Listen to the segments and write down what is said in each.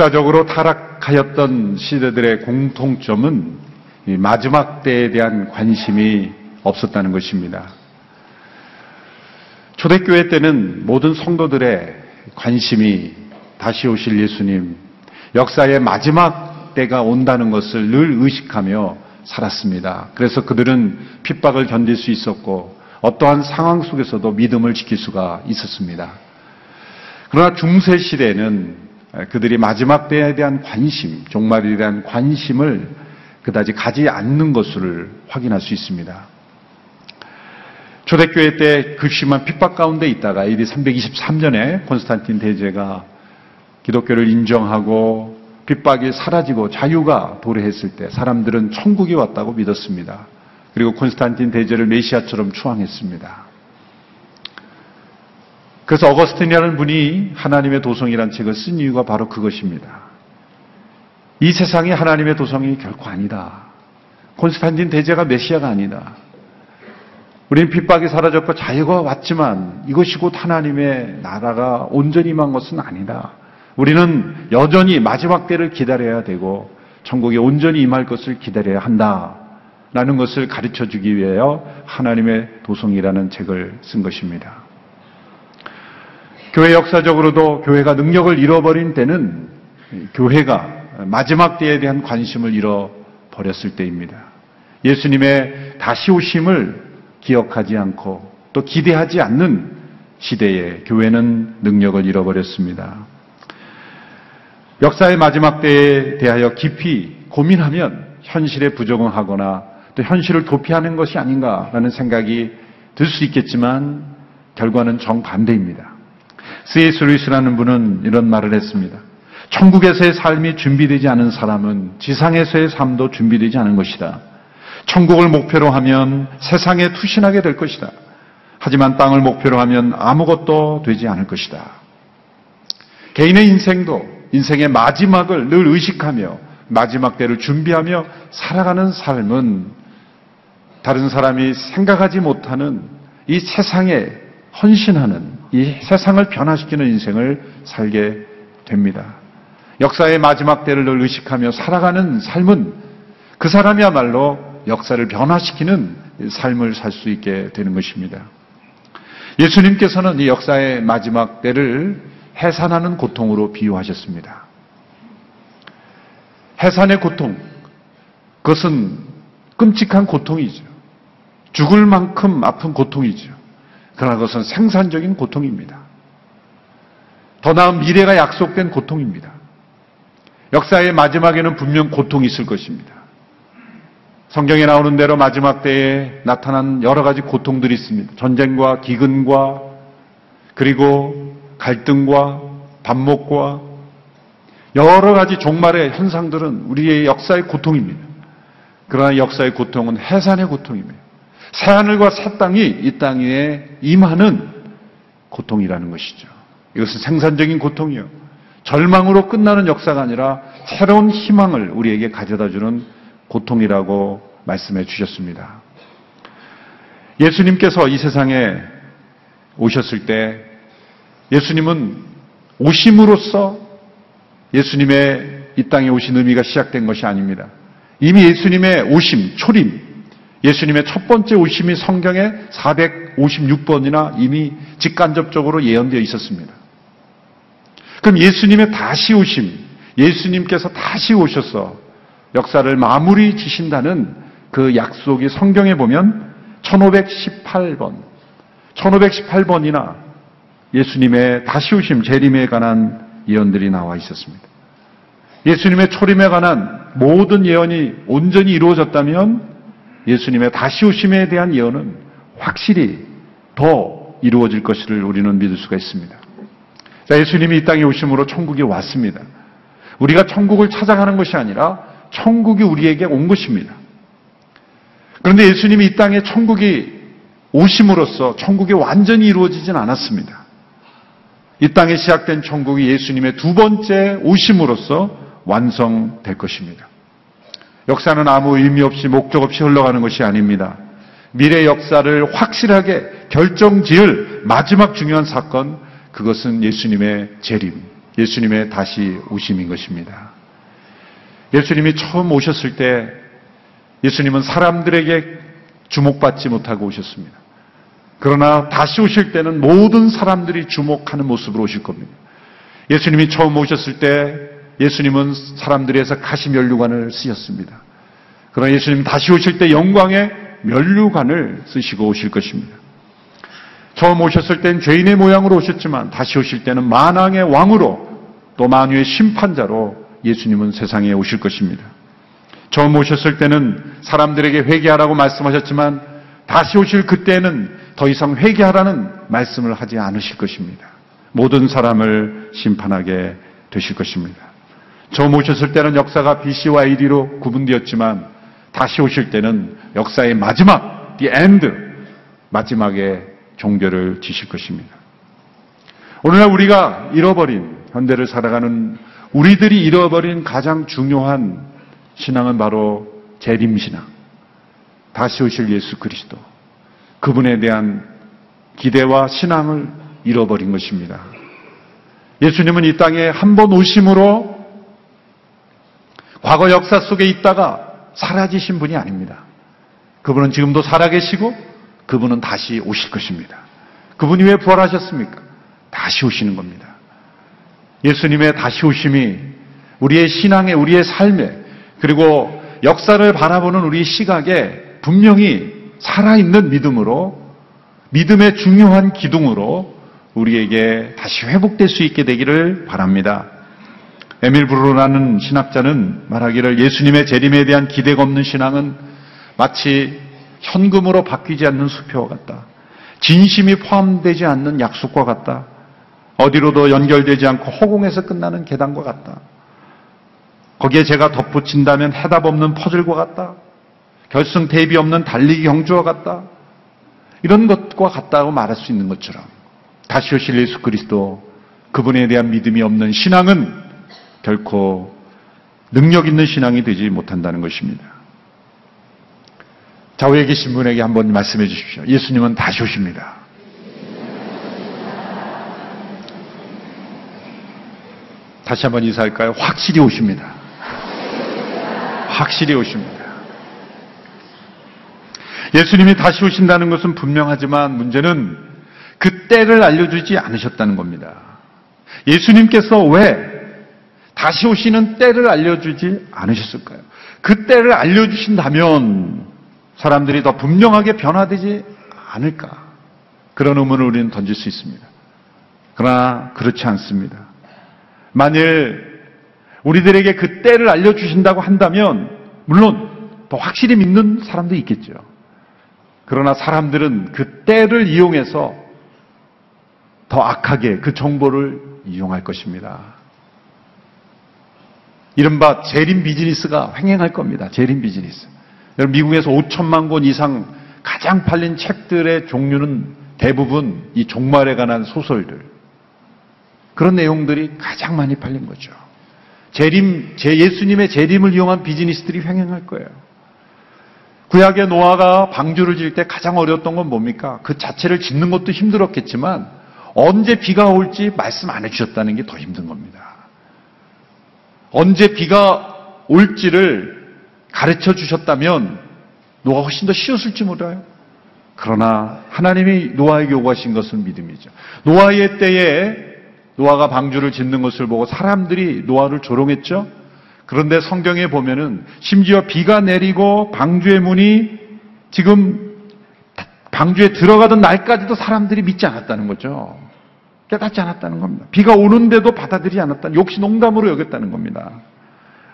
역사적으로 타락하였던 시대들의 공통점은 마지막 때에 대한 관심이 없었다는 것입니다. 초대교회 때는 모든 성도들의 관심이 다시 오실 예수님, 역사의 마지막 때가 온다는 것을 늘 의식하며 살았습니다. 그래서 그들은 핍박을 견딜 수 있었고 어떠한 상황 속에서도 믿음을 지킬 수가 있었습니다. 그러나 중세 시대에는 그들이 마지막 때에 대한 관심, 종말에 대한 관심을 그다지 가지 않는 것을 확인할 수 있습니다. 초대교회 때 극심한 핍박 가운데 있다가 AD 323년에 콘스탄틴 대제가 기독교를 인정하고 핍박이 사라지고 자유가 도래했을 때 사람들은 천국이 왔다고 믿었습니다. 그리고 콘스탄틴 대제를 메시아처럼 추앙했습니다. 그래서 어거스틴이라는 분이 하나님의 도성이라는 책을 쓴 이유가 바로 그것입니다. 이 세상이 하나님의 도성이 결코 아니다. 콘스탄틴 대제가 메시아가 아니다. 우리는 핍박이 사라졌고 자유가 왔지만 이것이 곧 하나님의 나라가 온전히 임한 것은 아니다. 우리는 여전히 마지막 때를 기다려야 되고 천국에 온전히 임할 것을 기다려야 한다. 라는 것을 가르쳐 주기 위하여 하나님의 도성이라는 책을 쓴 것입니다. 교회 역사적으로도 교회가 능력을 잃어버린 때는 교회가 마지막 때에 대한 관심을 잃어버렸을 때입니다. 예수님의 다시 오심을 기억하지 않고 또 기대하지 않는 시대에 교회는 능력을 잃어버렸습니다. 역사의 마지막 때에 대하여 깊이 고민하면 현실에 부적응하거나 또 현실을 도피하는 것이 아닌가라는 생각이 들 수 있겠지만 결과는 정반대입니다. C.S. 루이스라는 분은 이런 말을 했습니다. 천국에서의 삶이 준비되지 않은 사람은 지상에서의 삶도 준비되지 않은 것이다. 천국을 목표로 하면 세상에 투신하게 될 것이다. 하지만 땅을 목표로 하면 아무것도 되지 않을 것이다. 개인의 인생도 인생의 마지막을 늘 의식하며 마지막 때를 준비하며 살아가는 삶은 다른 사람이 생각하지 못하는 이 세상에 헌신하는 이 세상을 변화시키는 인생을 살게 됩니다. 역사의 마지막 때를 늘 의식하며 살아가는 삶은 그 사람이야말로 역사를 변화시키는 삶을 살 수 있게 되는 것입니다. 예수님께서는 이 역사의 마지막 때를 해산하는 고통으로 비유하셨습니다. 해산의 고통, 그것은 끔찍한 고통이죠. 죽을 만큼 아픈 고통이죠. 그러나 그것은 생산적인 고통입니다. 더 나은 미래가 약속된 고통입니다. 역사의 마지막에는 분명 고통이 있을 것입니다. 성경에 나오는 대로 마지막 때에 나타난 여러 가지 고통들이 있습니다. 전쟁과 기근과 그리고 갈등과 반목과 여러 가지 종말의 현상들은 우리의 역사의 고통입니다. 그러나 역사의 고통은 해산의 고통입니다. 새하늘과 새 땅이 이 땅 위에 임하는 고통이라는 것이죠. 이것은 생산적인 고통이요. 절망으로 끝나는 역사가 아니라 새로운 희망을 우리에게 가져다 주는 고통이라고 말씀해 주셨습니다. 예수님께서 이 세상에 오셨을 때 예수님은 오심으로써 예수님의 이 땅에 오신 의미가 시작된 것이 아닙니다. 이미 예수님의 오심, 초림, 예수님의 첫 번째 오심이 성경에 456번이나 이미 직간접적으로 예언되어 있었습니다. 그럼 예수님의 다시 오심, 예수님께서 다시 오셔서 역사를 마무리 지신다는 그 약속이 성경에 보면 1518번, 1518번이나 예수님의 다시 오심, 재림에 관한 예언들이 나와 있었습니다. 예수님의 초림에 관한 모든 예언이 온전히 이루어졌다면 예수님의 다시 오심에 대한 예언은 확실히 더 이루어질 것을 우리는 믿을 수가 있습니다. 자, 예수님이 이 땅에 오심으로 천국이 왔습니다. 우리가 천국을 찾아가는 것이 아니라 천국이 우리에게 온 것입니다. 그런데 예수님이 이 땅에 천국이 오심으로써 천국이 완전히 이루어지진 않았습니다. 이 땅에 시작된 천국이 예수님의 두 번째 오심으로써 완성될 것입니다. 역사는 아무 의미 없이 목적 없이 흘러가는 것이 아닙니다. 미래 역사를 확실하게 결정 지을 마지막 중요한 사건, 그것은 예수님의 재림, 예수님의 다시 오심인 것입니다. 예수님이 처음 오셨을 때 예수님은 사람들에게 주목받지 못하고 오셨습니다. 그러나 다시 오실 때는 모든 사람들이 주목하는 모습으로 오실 겁니다. 예수님이 처음 오셨을 때 예수님은 사람들에서 가시 면류관을 쓰셨습니다. 그러나 예수님 다시 오실 때 영광의 면류관을 쓰시고 오실 것입니다. 처음 오셨을 땐 죄인의 모양으로 오셨지만 다시 오실 때는 만왕의 왕으로 또 만유의 심판자로 예수님은 세상에 오실 것입니다. 처음 오셨을 때는 사람들에게 회개하라고 말씀하셨지만 다시 오실 그때는 더 이상 회개하라는 말씀을 하지 않으실 것입니다. 모든 사람을 심판하게 되실 것입니다. 처음 오셨을 때는 역사가 BC와 AD로 구분되었지만 다시 오실 때는 역사의 마지막, the end, 마지막에 종결을 지실 것입니다. 오늘날 우리가 잃어버린 현대를 살아가는 우리들이 잃어버린 가장 중요한 신앙은 바로 재림신앙. 다시 오실 예수 그리스도. 그분에 대한 기대와 신앙을 잃어버린 것입니다. 예수님은 이 땅에 한 번 오심으로 과거 역사 속에 있다가 사라지신 분이 아닙니다. 그분은 지금도 살아계시고 그분은 다시 오실 것입니다. 그분이 왜 부활하셨습니까? 다시 오시는 겁니다. 예수님의 다시 오심이 우리의 신앙에, 우리의 삶에, 그리고 역사를 바라보는 우리 시각에 분명히 살아있는 믿음으로, 믿음의 중요한 기둥으로 우리에게 다시 회복될 수 있게 되기를 바랍니다. 에밀 브루라는 신학자는 말하기를 예수님의 재림에 대한 기대가 없는 신앙은 마치 현금으로 바뀌지 않는 수표와 같다. 진심이 포함되지 않는 약속과 같다. 어디로도 연결되지 않고 허공에서 끝나는 계단과 같다. 거기에 제가 덧붙인다면 해답 없는 퍼즐과 같다. 결승 대비 없는 달리기 경주와 같다. 이런 것과 같다고 말할 수 있는 것처럼 다시 오실 예수 그리스도 그분에 대한 믿음이 없는 신앙은 결코 능력 있는 신앙이 되지 못한다는 것입니다. 좌우에 계신 분에게 한번 말씀해 주십시오. 예수님은 다시 오십니다. 다시 한번 인사할까요? 확실히 오십니다. 확실히 오십니다. 예수님이 다시 오신다는 것은 분명하지만 문제는 그 때를 알려주지 않으셨다는 겁니다. 예수님께서 왜 다시 오시는 때를 알려주지 않으셨을까요? 그 때를 알려주신다면 사람들이 더 분명하게 변화되지 않을까? 그런 의문을 우리는 던질 수 있습니다. 그러나 그렇지 않습니다. 만일 우리들에게 그 때를 알려주신다고 한다면 물론 더 확실히 믿는 사람도 있겠죠. 그러나 사람들은 그 때를 이용해서 더 악하게 그 정보를 이용할 것입니다. 이른바 재림 비즈니스가 횡행할 겁니다. 재림 비즈니스. 여러분 미국에서 5천만 권 이상 가장 팔린 책들의 종류는 대부분 이 종말에 관한 소설들. 그런 내용들이 가장 많이 팔린 거죠. 재림, 제 예수님의 재림을 이용한 비즈니스들이 횡행할 거예요. 구약의 노아가 방주를 질때 가장 어려웠던 건 뭡니까? 그 자체를 짓는 것도 힘들었겠지만 언제 비가 올지 말씀 안 해주셨다는 게 더 힘든 겁니다. 언제 비가 올지를 가르쳐 주셨다면 노아가 훨씬 더 쉬웠을지 몰라요. 그러나 하나님이 노아에게 요구하신 것은 믿음이죠. 노아의 때에 노아가 방주를 짓는 것을 보고 사람들이 노아를 조롱했죠. 그런데 성경에 보면은 심지어 비가 내리고 방주의 문이 지금 방주에 들어가던 날까지도 사람들이 믿지 않았다는 거죠. 깨닫지 않았다는 겁니다. 비가 오는데도 받아들이지 않았다는, 역시 농담으로 여겼다는 겁니다.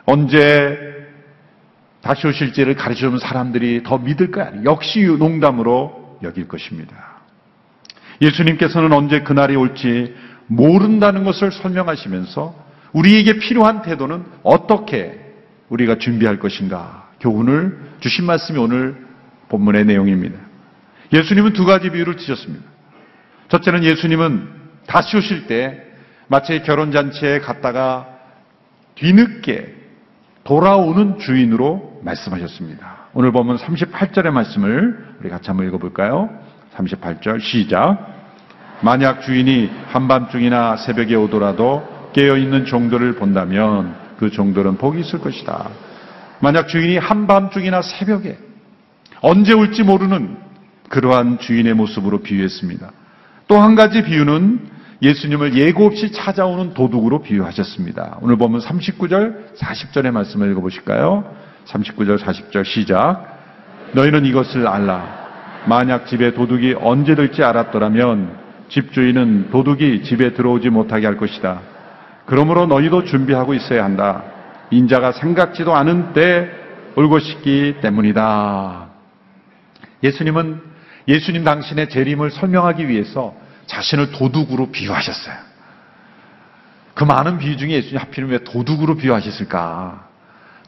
언제 다시 오실지를 가르쳐주면 사람들이 더 믿을까요? 역시 농담으로 여길 것입니다. 예수님께서는 언제 그날이 올지 모른다는 것을 설명하시면서 우리에게 필요한 태도는 어떻게 우리가 준비할 것인가 교훈을 주신 말씀이 오늘 본문의 내용입니다. 예수님은 두 가지 비유를 드셨습니다. 첫째는 예수님은 다시 오실 때 마치 결혼잔치에 갔다가 뒤늦게 돌아오는 주인으로 말씀하셨습니다. 오늘 보면 38절의 말씀을 우리 같이 한번 읽어볼까요? 38절 시작. 만약 주인이 한밤중이나 새벽에 오더라도 깨어있는 종들을 본다면 그 종들은 복이 있을 것이다. 만약 주인이 한밤중이나 새벽에 언제 올지 모르는 그러한 주인의 모습으로 비유했습니다. 또 한 가지 비유는 예수님을 예고 없이 찾아오는 도둑으로 비유하셨습니다. 오늘 보면 39절, 40절의 말씀을 읽어보실까요? 39절, 40절 시작. 너희는 이것을 알라. 만약 집에 도둑이 언제 들지 알았더라면 집주인은 도둑이 집에 들어오지 못하게 할 것이다. 그러므로 너희도 준비하고 있어야 한다. 인자가 생각지도 않은 때 올 것이기 때문이다. 예수님은 예수님 당신의 재림을 설명하기 위해서 자신을 도둑으로 비유하셨어요. 그 많은 비유 중에 예수님 하필이면 왜 도둑으로 비유하셨을까?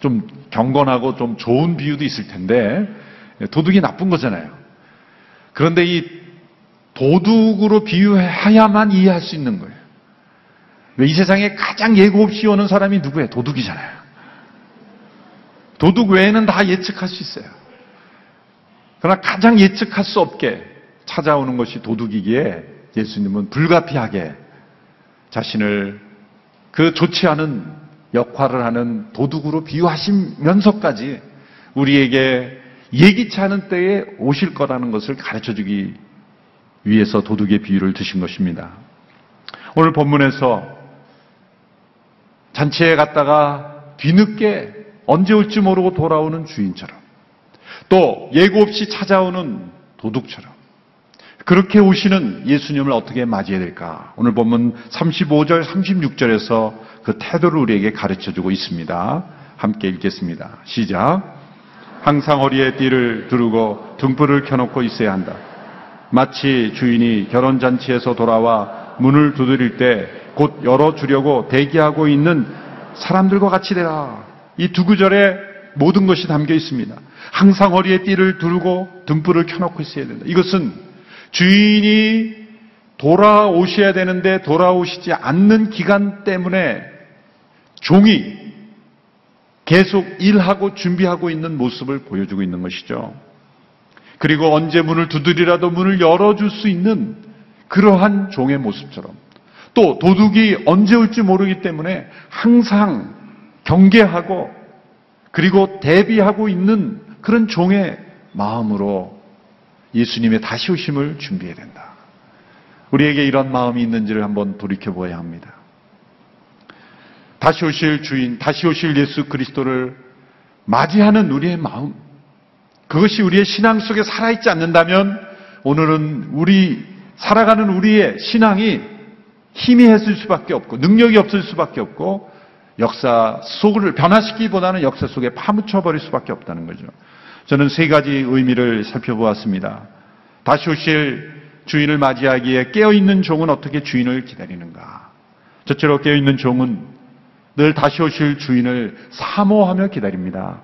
좀 경건하고 좀 좋은 비유도 있을 텐데 도둑이 나쁜 거잖아요. 그런데 이 도둑으로 비유해야만 이해할 수 있는 거예요. 왜 이 세상에 가장 예고 없이 오는 사람이 누구예요? 도둑이잖아요. 도둑 외에는 다 예측할 수 있어요. 그러나 가장 예측할 수 없게 찾아오는 것이 도둑이기에 예수님은 불가피하게 자신을 그 좋지 않은 역할을 하는 도둑으로 비유하시면서까지 우리에게 예기치 않은 때에 오실 거라는 것을 가르쳐 주기 위해서 도둑의 비유를 드신 것입니다. 오늘 본문에서 잔치에 갔다가 뒤늦게 언제 올지 모르고 돌아오는 주인처럼 또 예고 없이 찾아오는 도둑처럼 그렇게 오시는 예수님을 어떻게 맞이해야 될까? 오늘 보면 35절, 36절에서 그 태도를 우리에게 가르쳐 주고 있습니다. 함께 읽겠습니다. 시작. 항상 허리에 띠를 두르고 등불을 켜놓고 있어야 한다. 마치 주인이 결혼잔치에서 돌아와 문을 두드릴 때 곧 열어주려고 대기하고 있는 사람들과 같이 되라. 이 두 구절에 모든 것이 담겨 있습니다. 항상 허리에 띠를 두르고 등불을 켜놓고 있어야 된다. 이것은 주인이 돌아오셔야 되는데 돌아오시지 않는 기간 때문에 종이 계속 일하고 준비하고 있는 모습을 보여주고 있는 것이죠. 그리고 언제 문을 두드리라도 문을 열어줄 수 있는 그러한 종의 모습처럼 또 도둑이 언제 올지 모르기 때문에 항상 경계하고 그리고 대비하고 있는 그런 종의 마음으로 예수님의 다시 오심을 준비해야 된다. 우리에게 이런 마음이 있는지를 한번 돌이켜 보아야 합니다. 다시 오실 주인, 다시 오실 예수 그리스도를 맞이하는 우리의 마음, 그것이 우리의 신앙 속에 살아있지 않는다면 오늘은 우리, 살아가는 우리의 신앙이 희미했을 수밖에 없고, 능력이 없을 수밖에 없고, 역사 속을 변화시키기보다는 역사 속에 파묻혀버릴 수밖에 없다는 거죠. 저는 세 가지 의미를 살펴보았습니다. 다시 오실 주인을 맞이하기에 깨어있는 종은 어떻게 주인을 기다리는가? 첫째로 깨어있는 종은 늘 다시 오실 주인을 사모하며 기다립니다.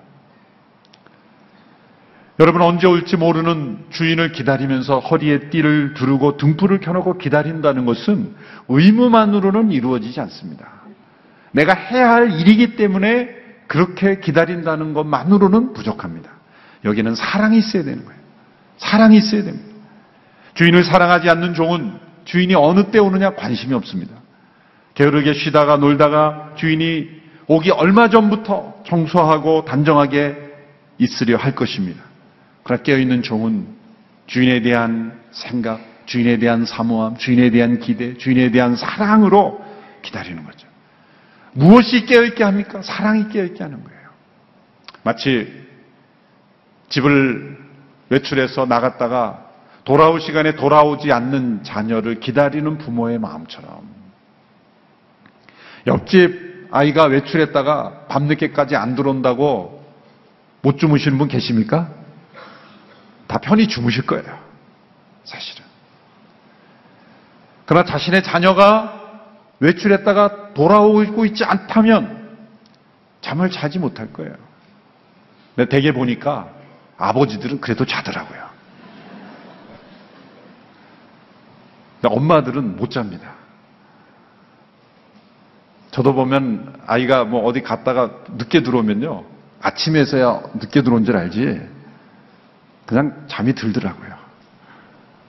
여러분 언제 올지 모르는 주인을 기다리면서 허리에 띠를 두르고 등불을 켜놓고 기다린다는 것은 의무만으로는 이루어지지 않습니다. 내가 해야 할 일이기 때문에 그렇게 기다린다는 것만으로는 부족합니다. 여기는 사랑이 있어야 되는 거예요. 사랑이 있어야 됩니다. 주인을 사랑하지 않는 종은 주인이 어느 때 오느냐 관심이 없습니다. 게으르게 쉬다가 놀다가 주인이 오기 얼마 전부터 청소하고 단정하게 있으려 할 것입니다. 그러나 깨어있는 종은 주인에 대한 생각, 주인에 대한 사모함, 주인에 대한 기대, 주인에 대한 사랑으로 기다리는 거죠. 무엇이 깨어있게 합니까? 사랑이 깨어있게 하는 거예요. 마치 집을 외출해서 나갔다가 돌아올 시간에 돌아오지 않는 자녀를 기다리는 부모의 마음처럼 옆집 아이가 외출했다가 밤늦게까지 안 들어온다고 못 주무시는 분 계십니까? 다 편히 주무실 거예요. 사실은. 그러나 자신의 자녀가 외출했다가 돌아오고 있지 않다면 잠을 자지 못할 거예요. 근데 대개 보니까 아버지들은 그래도 자더라고요. 엄마들은 못 잡니다. 저도 보면 아이가 뭐 어디 갔다가 늦게 들어오면요. 아침에서야 늦게 들어온 줄 알지. 그냥 잠이 들더라고요.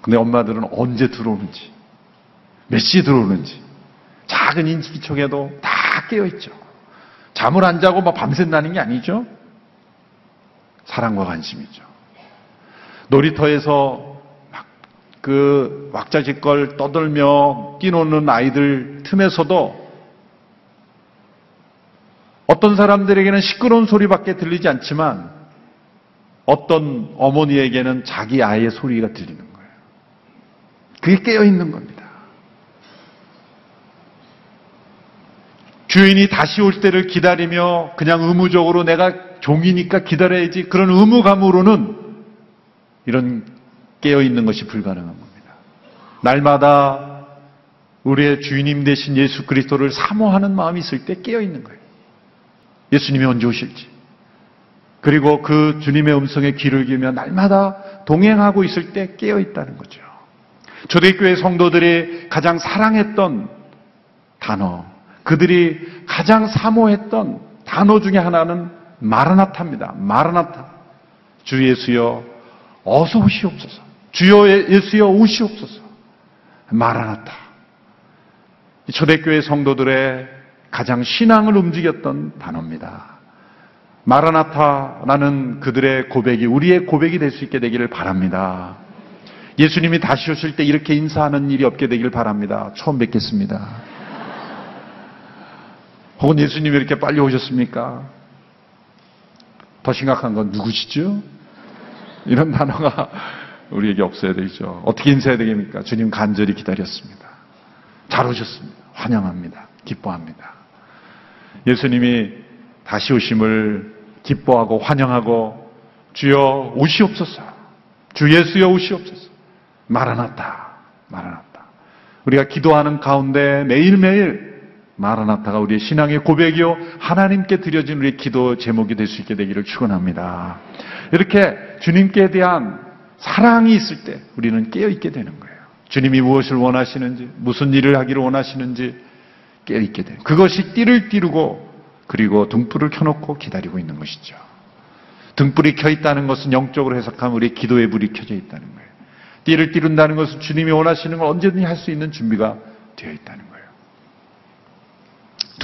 근데 엄마들은 언제 들어오는지, 몇 시에 들어오는지 잘 작은 인지기척에도 다 깨어있죠. 잠을 안 자고 막 밤샌다는 게 아니죠. 사랑과 관심이죠. 놀이터에서 막 그 왁자지껄 떠들며 뛰노는 아이들 틈에서도 어떤 사람들에게는 시끄러운 소리밖에 들리지 않지만 어떤 어머니에게는 자기 아이의 소리가 들리는 거예요. 그게 깨어 있는 겁니다. 주인이 다시 올 때를 기다리며 그냥 의무적으로 내가 종이니까 기다려야지 그런 의무감으로는 이런 깨어 있는 것이 불가능한 겁니다. 날마다 우리의 주인님 되신 예수 그리스도를 사모하는 마음이 있을 때 깨어 있는 거예요. 예수님이 언제 오실지. 그리고 그 주님의 음성에 귀를 기며 날마다 동행하고 있을 때 깨어 있다는 거죠. 초대교회 성도들이 가장 사랑했던 단어, 그들이 가장 사모했던 단어 중에 하나는 마라나타입니다. 마라나타. 주 예수여, 어서 오시옵소서. 주여 예수여, 오시옵소서. 마라나타. 초대교회 성도들의 가장 신앙을 움직였던 단어입니다. 마라나타라는 그들의 고백이 우리의 고백이 될 수 있게 되기를 바랍니다. 예수님이 다시 오실 때 이렇게 인사하는 일이 없게 되기를 바랍니다. 처음 뵙겠습니다. 혹은 예수님이 이렇게 빨리 오셨습니까? 더 심각한 건 누구시죠? 이런 단어가 우리에게 없어야 되죠. 어떻게 인사해야 되겠습니까? 주님 간절히 기다렸습니다. 잘 오셨습니다. 환영합니다. 기뻐합니다. 예수님이 다시 오심을 기뻐하고 환영하고 주여 오시옵소서. 주 예수여 오시옵소서. 마라나타. 마라나타. 우리가 기도하는 가운데 매일매일 마라나타가 우리의 신앙의 고백이요 하나님께 드려진 우리의 기도 제목이 될 수 있게 되기를 축원합니다. 이렇게 주님께 대한 사랑이 있을 때 우리는 깨어 있게 되는 거예요. 주님이 무엇을 원하시는지, 무슨 일을 하기를 원하시는지 깨어 있게 돼요. 그것이 띠를 띠르고 그리고 등불을 켜놓고 기다리고 있는 것이죠. 등불이 켜 있다는 것은 영적으로 해석하면 우리의 기도의 불이 켜져 있다는 거예요. 띠를 띠른다는 것은 주님이 원하시는 걸 언제든지 할 수 있는 준비가 되어 있다는 거예요.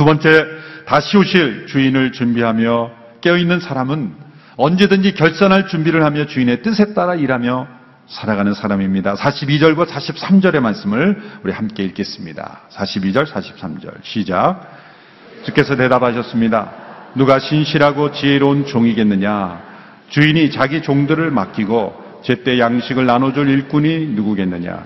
두 번째, 다시 오실 주인을 준비하며 깨어있는 사람은 언제든지 결산할 준비를 하며 주인의 뜻에 따라 일하며 살아가는 사람입니다. 42절과 43절의 말씀을 우리 함께 읽겠습니다. 42절, 43절. 시작. 주께서 대답하셨습니다. 누가 신실하고 지혜로운 종이겠느냐? 주인이 자기 종들을 맡기고 제때 양식을 나눠줄 일꾼이 누구겠느냐?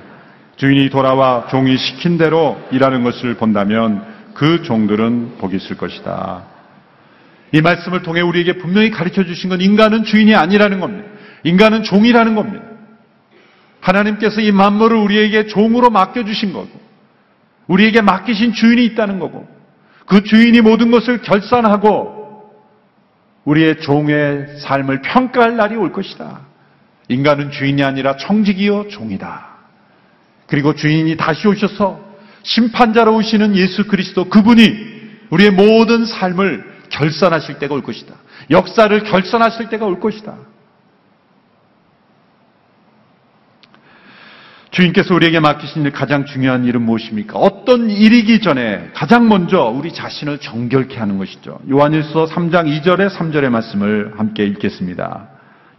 주인이 돌아와 종이 시킨 대로 일하는 것을 본다면 그 종들은 복이 있을 것이다. 이 말씀을 통해 우리에게 분명히 가르쳐 주신 건 인간은 주인이 아니라는 겁니다. 인간은 종이라는 겁니다. 하나님께서 이 만물을 우리에게 종으로 맡겨주신 거고, 우리에게 맡기신 주인이 있다는 거고, 그 주인이 모든 것을 결산하고, 우리의 종의 삶을 평가할 날이 올 것이다. 인간은 주인이 아니라 청직이요 종이다. 그리고 주인이 다시 오셔서 심판자로 오시는 예수 그리스도 그분이 우리의 모든 삶을 결산하실 때가 올 것이다. 역사를 결산하실 때가 올 것이다. 주인께서 우리에게 맡기신 가장 중요한 일은 무엇입니까? 어떤 일이기 전에 가장 먼저 우리 자신을 정결케 하는 것이죠. 요한일서 3장 2절의 3절의 말씀을 함께 읽겠습니다.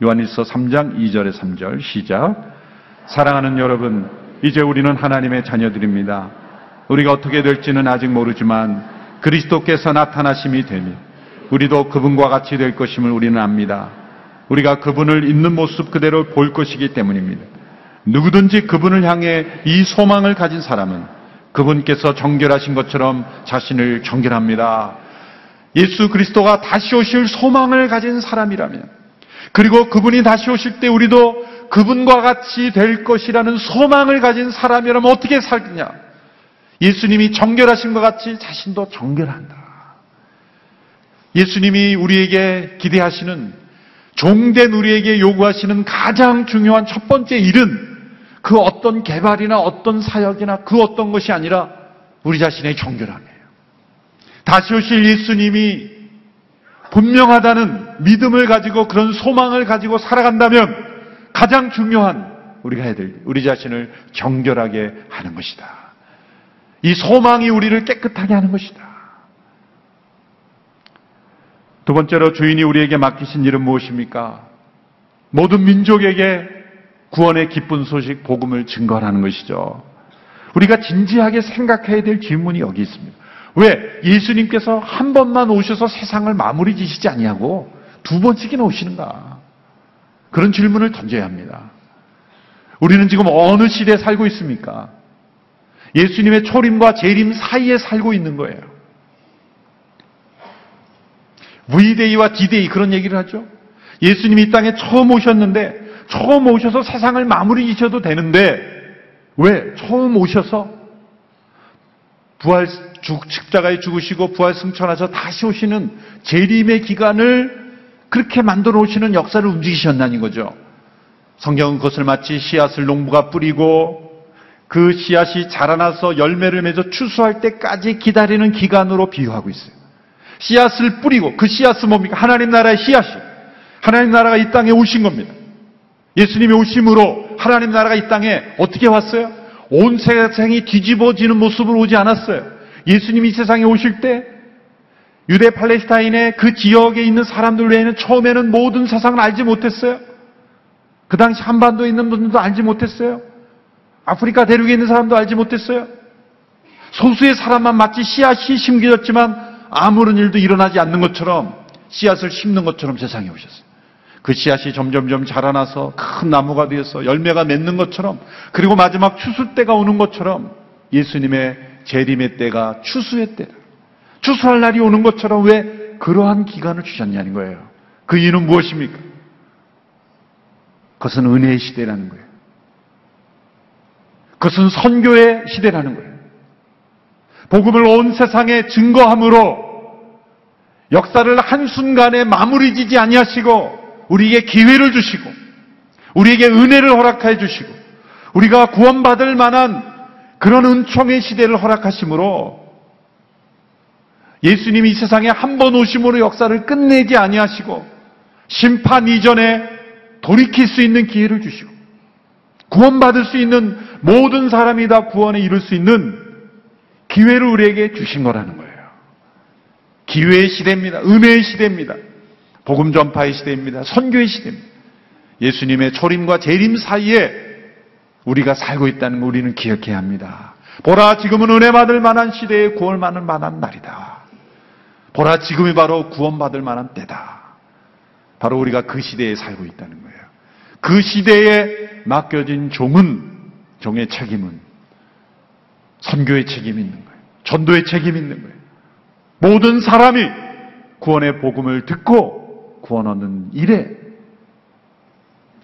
요한일서 3장 2절의 3절 시작. 사랑하는 여러분, 이제 우리는 하나님의 자녀들입니다. 우리가 어떻게 될지는 아직 모르지만 그리스도께서 나타나심이 되니 우리도 그분과 같이 될 것임을 우리는 압니다. 우리가 그분을 있는 모습 그대로 볼 것이기 때문입니다. 누구든지 그분을 향해 이 소망을 가진 사람은 그분께서 정결하신 것처럼 자신을 정결합니다. 예수 그리스도가 다시 오실 소망을 가진 사람이라면 그리고 그분이 다시 오실 때 우리도 그분과 같이 될 것이라는 소망을 가진 사람이라면 어떻게 살겠냐? 예수님이 정결하신 것 같이 자신도 정결한다. 예수님이 우리에게 기대하시는 종된 우리에게 요구하시는 가장 중요한 첫 번째 일은 그 어떤 개발이나 어떤 사역이나 그 어떤 것이 아니라 우리 자신의 정결함이에요. 다시 오실 예수님이 분명하다는 믿음을 가지고 그런 소망을 가지고 살아간다면 가장 중요한 우리가 해야 될 우리 자신을 정결하게 하는 것이다. 이 소망이 우리를 깨끗하게 하는 것이다. 두 번째로 주인이 우리에게 맡기신 일은 무엇입니까? 모든 민족에게 구원의 기쁜 소식, 복음을 증거하는 것이죠. 우리가 진지하게 생각해야 될 질문이 여기 있습니다. 왜 예수님께서 한 번만 오셔서 세상을 마무리 지시지 아니하고 두 번씩이나 오시는가? 그런 질문을 던져야 합니다. 우리는 지금 어느 시대에 살고 있습니까? 예수님의 초림과 재림 사이에 살고 있는 거예요. V데이와 D데이 그런 얘기를 하죠. 예수님이 이 땅에 처음 오셨는데 처음 오셔서 세상을 마무리 지셔도 되는데 왜 처음 오셔서 부활 죽 십자가에 죽으시고 부활 승천하셔 다시 오시는 재림의 기간을 그렇게 만들어 오시는 역사를 움직이셨다는 거죠. 성경은 그것을 마치 씨앗을 농부가 뿌리고 그 씨앗이 자라나서 열매를 맺어 추수할 때까지 기다리는 기간으로 비유하고 있어요. 씨앗을 뿌리고 그 씨앗은 뭡니까? 하나님 나라의 씨앗이. 하나님 나라가 이 땅에 오신 겁니다. 예수님이 오심으로 하나님 나라가 이 땅에 어떻게 왔어요? 온 세상이 뒤집어지는 모습으로 오지 않았어요. 예수님이 이 세상에 오실 때 유대 팔레스타인의 그 지역에 있는 사람들 외에는 처음에는 모든 세상을 알지 못했어요. 그 당시 한반도에 있는 분들도 알지 못했어요. 아프리카 대륙에 있는 사람도 알지 못했어요. 소수의 사람만 마치 씨앗이 심겨졌지만 아무런 일도 일어나지 않는 것처럼 씨앗을 심는 것처럼 세상에 오셨어요. 그 씨앗이 점점점 자라나서 큰 나무가 되어서 열매가 맺는 것처럼 그리고 마지막 추수 때가 오는 것처럼 예수님의 재림의 때가 추수의 때다. 추수할 날이 오는 것처럼 왜 그러한 기간을 주셨냐는 거예요. 그 이유는 무엇입니까? 그것은 은혜의 시대라는 거예요. 그것은 선교의 시대라는 거예요. 복음을 온 세상에 증거함으로 역사를 한순간에 마무리 지지 아니하시고 우리에게 기회를 주시고 우리에게 은혜를 허락해 주시고 우리가 구원받을 만한 그런 은총의 시대를 허락하심으로 예수님이 이 세상에 한 번 오심으로 역사를 끝내지 아니하시고 심판 이전에 돌이킬 수 있는 기회를 주시고 구원받을 수 있는 모든 사람이 다 구원에 이룰 수 있는 기회를 우리에게 주신 거라는 거예요. 기회의 시대입니다. 은혜의 시대입니다. 복음 전파의 시대입니다. 선교의 시대입니다. 예수님의 초림과 재림 사이에 우리가 살고 있다는 걸 우리는 기억해야 합니다. 보라 지금은 은혜 받을 만한 시대에 구원 받을 만한 날이다. 보라 지금이 바로 구원 받을 만한 때다. 바로 우리가 그 시대에 살고 있다는 거예요. 그 시대에 맡겨진 종은 종의 책임은 선교의 책임이 있는 거예요. 전도의 책임이 있는 거예요. 모든 사람이 구원의 복음을 듣고 구원 얻는 일에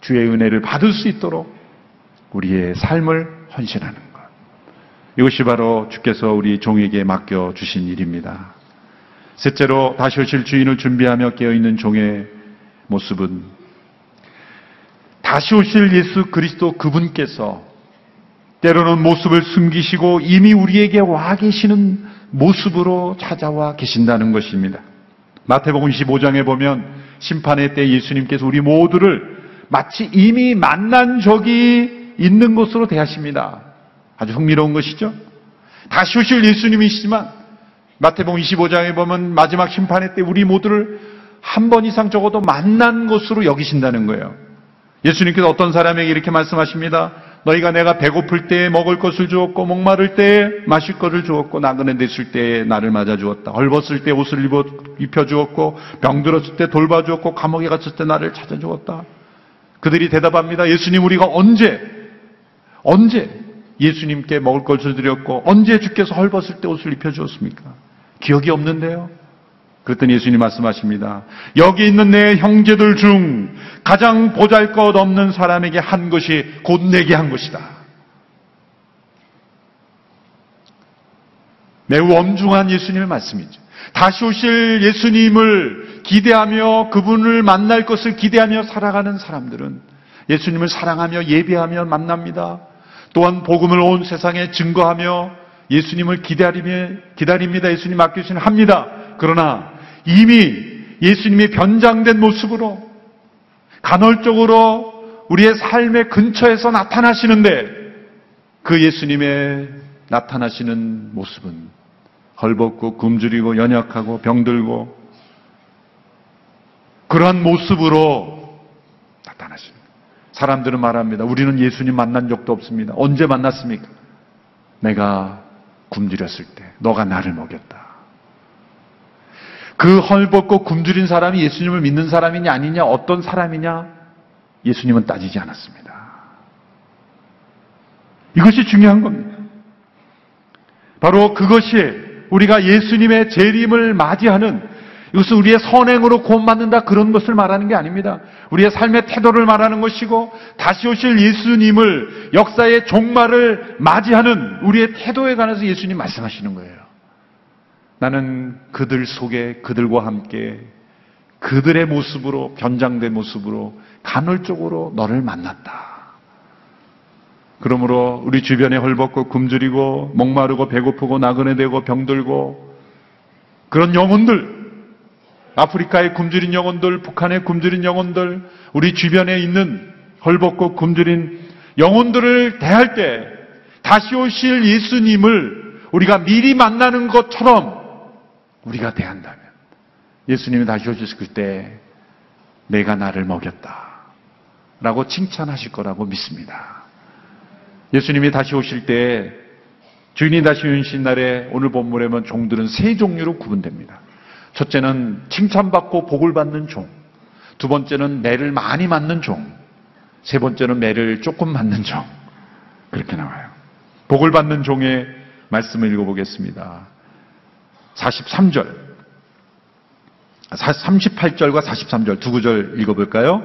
주의 은혜를 받을 수 있도록 우리의 삶을 헌신하는 것. 이것이 바로 주께서 우리 종에게 맡겨 주신 일입니다. 셋째로 다시 오실 주인을 준비하며 깨어있는 종의 모습은 다시 오실 예수 그리스도 그분께서 때로는 모습을 숨기시고 이미 우리에게 와 계시는 모습으로 찾아와 계신다는 것입니다. 마태복음 25장에 보면 심판의 때 예수님께서 우리 모두를 마치 이미 만난 적이 있는 것으로 대하십니다. 아주 흥미로운 것이죠. 다시 오실 예수님이시지만 마태복음 25장에 보면 마지막 심판의 때 우리 모두를 한 번 이상 적어도 만난 것으로 여기신다는 거예요. 예수님께서 어떤 사람에게 이렇게 말씀하십니다. 너희가 내가 배고플 때에 먹을 것을 주었고 목마를 때에 마실 것을 주었고 나그네 됐을 때에 나를 맞아 주었다. 헐벗을 때 옷을 입혀 주었고 병들었을 때 돌봐 주었고 감옥에 갇혔을 때 나를 찾아 주었다. 그들이 대답합니다. 예수님 우리가 언제 언제 예수님께 먹을 것을 드렸고 언제 주께서 헐벗을 때 옷을 입혀 주었습니까? 기억이 없는데요. 그랬더니 예수님 말씀하십니다. 여기 있는 내 형제들 중 가장 보잘 것 없는 사람에게 한 것이 곧 내게 한 것이다. 매우 엄중한 예수님의 말씀이죠. 다시 오실 예수님을 기대하며 그분을 만날 것을 기대하며 살아가는 사람들은 예수님을 사랑하며 예배하며 만납니다. 또한 복음을 온 세상에 증거하며 예수님을 기다리며 기다립니다. 예수님 맡기시는 합니다. 그러나 이미 예수님이 변장된 모습으로 간헐적으로 우리의 삶의 근처에서 나타나시는데 그 예수님의 나타나시는 모습은 헐벗고 굶주리고 연약하고 병들고 그러한 모습으로 나타나십니다. 사람들은 말합니다. 우리는 예수님 만난 적도 없습니다. 언제 만났습니까? 내가 굶주렸을 때 너가 나를 먹였다. 그 헐벗고 굶주린 사람이 예수님을 믿는 사람이냐 아니냐 어떤 사람이냐 예수님은 따지지 않았습니다. 이것이 중요한 겁니다. 바로 그것이 우리가 예수님의 재림을 맞이하는 이것은 우리의 선행으로 구원받는다 그런 것을 말하는 게 아닙니다. 우리의 삶의 태도를 말하는 것이고 다시 오실 예수님을 역사의 종말을 맞이하는 우리의 태도에 관해서 예수님 말씀하시는 거예요. 나는 그들 속에 그들과 함께 그들의 모습으로 변장된 모습으로 간헐적으로 너를 만났다. 그러므로 우리 주변에 헐벗고 굶주리고 목마르고 배고프고 나그네 되고 병들고 그런 영혼들 아프리카의 굶주린 영혼들, 북한의 굶주린 영혼들, 우리 주변에 있는 헐벗고 굶주린 영혼들을 대할 때 다시 오실 예수님을 우리가 미리 만나는 것처럼 우리가 대한다면 예수님이 다시 오셨을 때 내가 나를 먹였다. 라고 칭찬하실 거라고 믿습니다. 예수님이 다시 오실 때 주인이 다시 오신 날에 오늘 본문에 보면 종들은 세 종류로 구분됩니다. 첫째는 칭찬받고 복을 받는 종. 두 번째는 매를 많이 맞는 종. 세 번째는 매를 조금 맞는 종. 그렇게 나와요. 복을 받는 종의 말씀을 읽어보겠습니다. 43절. 38절과 43절 두 구절 읽어볼까요?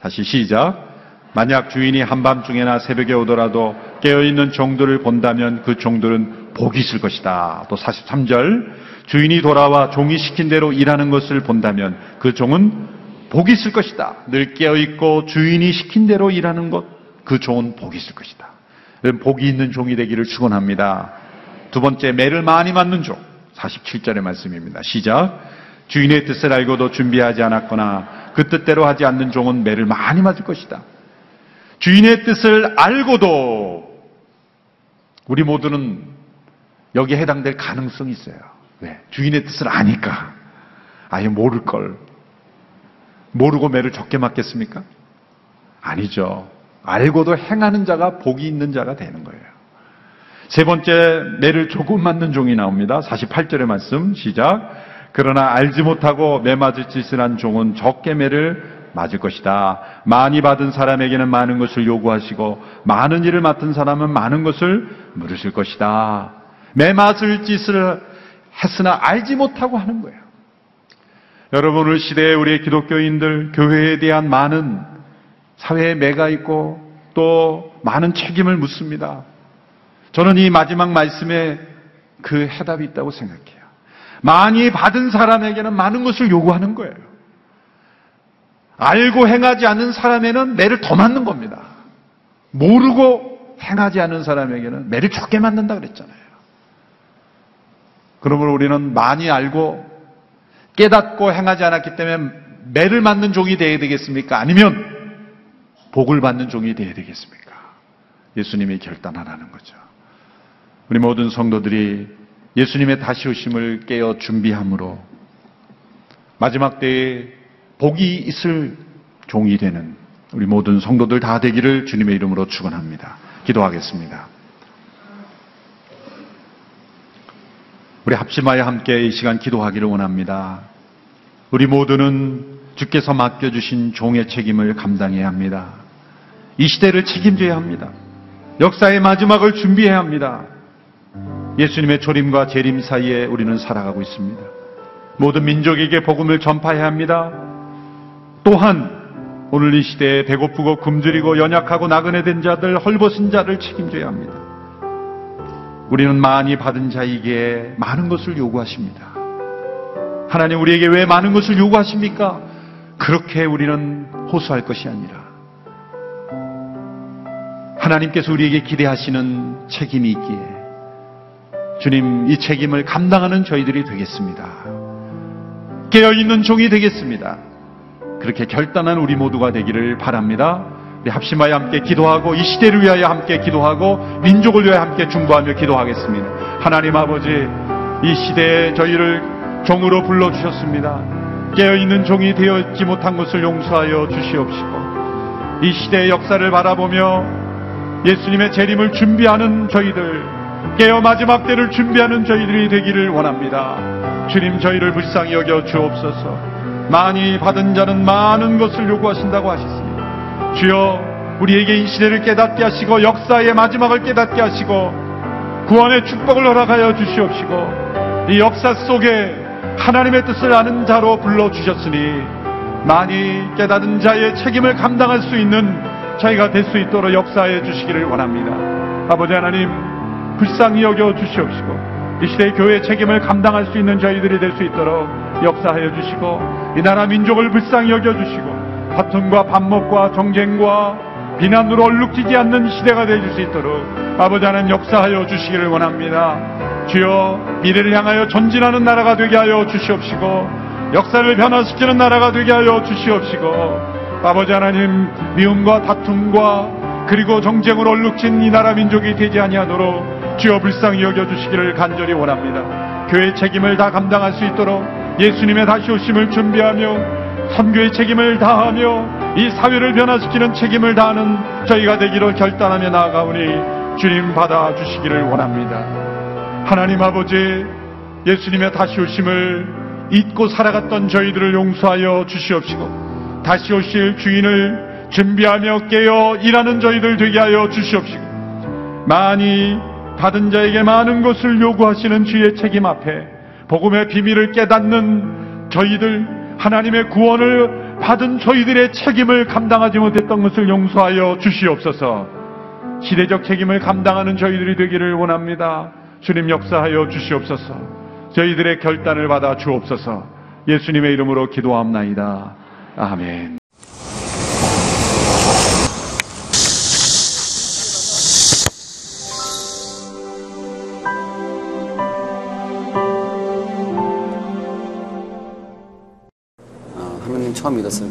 다시 시작. 만약 주인이 한밤중에나 새벽에 오더라도 깨어있는 종들을 본다면 그 종들은 복이 있을 것이다. 또 43절. 주인이 돌아와 종이 시킨 대로 일하는 것을 본다면 그 종은 복이 있을 것이다. 늘 깨어있고 주인이 시킨 대로 일하는 것, 그 종은 복이 있을 것이다. 복이 있는 종이 되기를 축원합니다. 두 번째, 매를 많이 맞는 종. 47절의 말씀입니다. 시작. 주인의 뜻을 알고도 준비하지 않았거나 그 뜻대로 하지 않는 종은 매를 많이 맞을 것이다. 주인의 뜻을 알고도 우리 모두는 여기에 해당될 가능성이 있어요. 왜? 주인의 뜻을 아니까. 아예 모를 걸. 모르고 매를 적게 맞겠습니까? 아니죠. 알고도 행하는 자가 복이 있는 자가 되는 거예요. 세 번째, 매를 조금 맞는 종이 나옵니다. 48절의 말씀, 시작. 그러나 알지 못하고 매 맞을 짓을 한 종은 적게 매를 맞을 것이다. 많이 받은 사람에게는 많은 것을 요구하시고, 많은 일을 맡은 사람은 많은 것을 물으실 것이다. 매 맞을 짓을 했으나 알지 못하고 하는 거예요. 여러분, 오늘 시대에 우리의 기독교인들, 교회에 대한 많은 사회에 매가 있고 또 많은 책임을 묻습니다. 저는 이 마지막 말씀에 그 해답이 있다고 생각해요. 많이 받은 사람에게는 많은 것을 요구하는 거예요. 알고 행하지 않는 사람에는 매를 더 맞는 겁니다. 모르고 행하지 않는 사람에게는 매를 적게 맞는다 그랬잖아요. 그러므로 우리는 많이 알고 깨닫고 행하지 않았기 때문에 매를 맞는 종이 되어야 되겠습니까? 아니면 복을 받는 종이 되어야 되겠습니까? 예수님이 결단하라는 거죠. 우리 모든 성도들이 예수님의 다시 오심을 깨어 준비함으로 마지막 때에 복이 있을 종이 되는 우리 모든 성도들 다 되기를 주님의 이름으로 축원합니다. 기도하겠습니다. 우리 합심하여 함께 이 시간 기도하기를 원합니다. 우리 모두는 주께서 맡겨주신 종의 책임을 감당해야 합니다. 이 시대를 책임져야 합니다. 역사의 마지막을 준비해야 합니다. 예수님의 초림과 재림 사이에 우리는 살아가고 있습니다. 모든 민족에게 복음을 전파해야 합니다. 또한 오늘 이 시대에 배고프고 굶주리고 연약하고 나그네 된 자들, 헐벗은 자를 책임져야 합니다. 우리는 많이 받은 자에게 많은 것을 요구하십니다. 하나님 우리에게 왜 많은 것을 요구하십니까? 그렇게 우리는 호소할 것이 아니라 하나님께서 우리에게 기대하시는 책임이 있기에 주님 이 책임을 감당하는 저희들이 되겠습니다. 깨어있는 종이 되겠습니다. 그렇게 결단한 우리 모두가 되기를 바랍니다. 우리 합심하여 함께 기도하고 이 시대를 위하여 함께 기도하고 민족을 위하여 함께 중보하며 기도하겠습니다. 하나님 아버지 이 시대에 저희를 종으로 불러주셨습니다. 깨어있는 종이 되어 있지 못한 것을 용서하여 주시옵시고 이 시대의 역사를 바라보며 예수님의 재림을 준비하는 저희들 깨어 마지막 때를 준비하는 저희들이 되기를 원합니다. 주님 저희를 불쌍히 여겨 주옵소서 많이 받은 자는 많은 것을 요구하신다고 하셨습니다. 주여 우리에게 이 시대를 깨닫게 하시고 역사의 마지막을 깨닫게 하시고 구원의 축복을 허락하여 주시옵시고 이 역사 속에 하나님의 뜻을 아는 자로 불러주셨으니 많이 깨닫은 자의 책임을 감당할 수 있는 저희가 될 수 있도록 역사해 주시기를 원합니다. 아버지 하나님 불쌍히 여겨 주시옵시고 이 시대의 교회의 책임을 감당할 수 있는 저희들이 될 수 있도록 역사하여 주시고 이 나라 민족을 불쌍히 여겨 주시고 다툼과 반목과 정쟁과 비난으로 얼룩지지 않는 시대가 되어줄 수 있도록 아버지 하나님 역사하여 주시기를 원합니다. 주여 미래를 향하여 전진하는 나라가 되게 하여 주시옵시고 역사를 변화시키는 나라가 되게 하여 주시옵시고 아버지 하나님 미움과 다툼과 그리고 정쟁으로 얼룩진 이 나라 민족이 되지 아니하도록 주여 불쌍히 여겨 주시기를 간절히 원합니다. 교회 책임을 다 감당할 수 있도록 예수님의 다시 오심을 준비하며 선교의 책임을 다하며 이 사회를 변화시키는 책임을 다하는 저희가 되기로 결단하며 나아가오니 주님 받아 주시기를 원합니다. 하나님 아버지 예수님의 다시 오심을 잊고 살아갔던 저희들을 용서하여 주시옵시고 다시 오실 주인을 준비하며 깨어 일하는 저희들 되게 하여 주시옵시고 많이 받은 자에게 많은 것을 요구하시는 주의 책임 앞에 복음의 비밀을 깨닫는 저희들 하나님의 구원을 받은 저희들의 책임을 감당하지 못했던 것을 용서하여 주시옵소서 시대적 책임을 감당하는 저희들이 되기를 원합니다. 주님 역사하여 주시옵소서. 저희들의 결단을 받아 주옵소서. 예수님의 이름으로 기도합나이다. 아멘.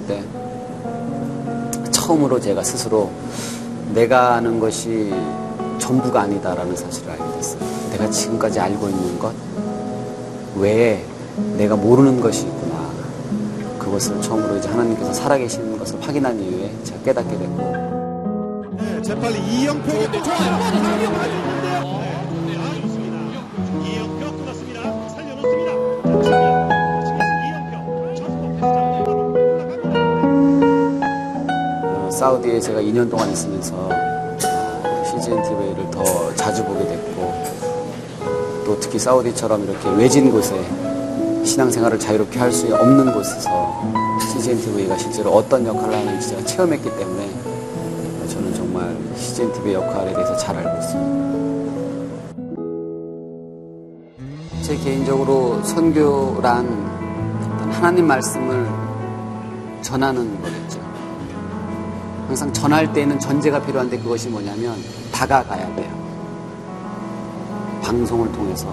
때 처음으로 제가 스스로 내가 아는 것이 전부가 아니다라는 사실을 알게 됐어요. 내가 지금까지 알고 있는 것 외에 내가 모르는 것이 있구나. 그것을 처음으로 이제 하나님께서 살아계시는 것을 확인한 이후에 제가 깨닫게 됐고 네, 재빨리 이영표에게 또 좋아요. 사우디에 제가 2년 동안 있으면서 어, CGN TV를 더 자주 보게 됐고 또 특히 사우디처럼 이렇게 외진 곳에 신앙생활을 자유롭게 할 수 없는 곳에서 CGN TV가 실제로 어떤 역할을 하는지 제가 체험했기 때문에 저는 정말 CGN TV의 역할에 대해서 잘 알고 있습니다. 제 개인적으로 선교란 하나님 말씀을 전하는 거겠죠. 항상 전할 때에는 전제가 필요한데 그것이 뭐냐면 다가가야 돼요. 방송을 통해서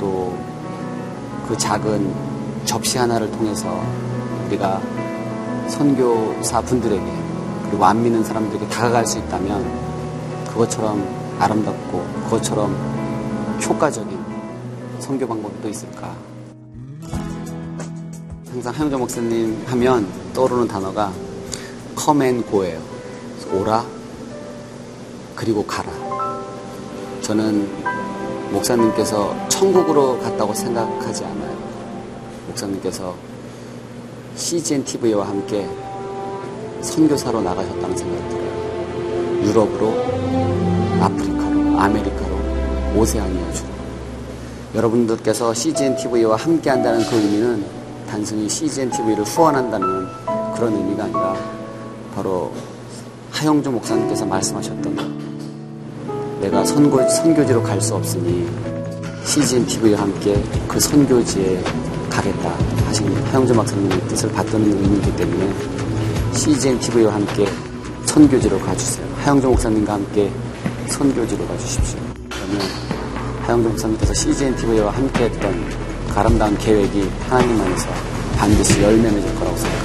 또 그 작은 접시 하나를 통해서 우리가 선교사 분들에게 그리고 안 믿는 사람들에게 다가갈 수 있다면 그것처럼 아름답고 그것처럼 효과적인 선교 방법이 또 있을까? 항상 하영정 목사님 하면 떠오르는 단어가 go예요. 오라 그리고 가라. 저는 목사님께서 천국으로 갔다고 생각하지 않아요. 목사님께서 CGN TV와 함께 선교사로 나가셨다는 생각이 들어요. 유럽으로, 아프리카로, 아메리카로, 오세아니아 주로. 여러분들께서 CGN TV와 함께 한다는 그 의미는 단순히 CGN TV를 후원한다는 그런 의미가 아니라 바로 하영주 목사님께서 말씀하셨던 것. 내가 선고, 선교지로 갈 수 없으니 CGN TV와 함께 그 선교지에 가겠다 하신 하영주 목사님의 뜻을 받드는 의미이기 때문에 CGN TV와 함께 선교지로 가주세요. 하영주 목사님과 함께 선교지로 가주십시오. 그러면 하영주 목사님께서 CGN TV와 함께 했던 그 아름다운 계획이 하나님 안에서 반드시 열매 맺을 거라고 생각합니다.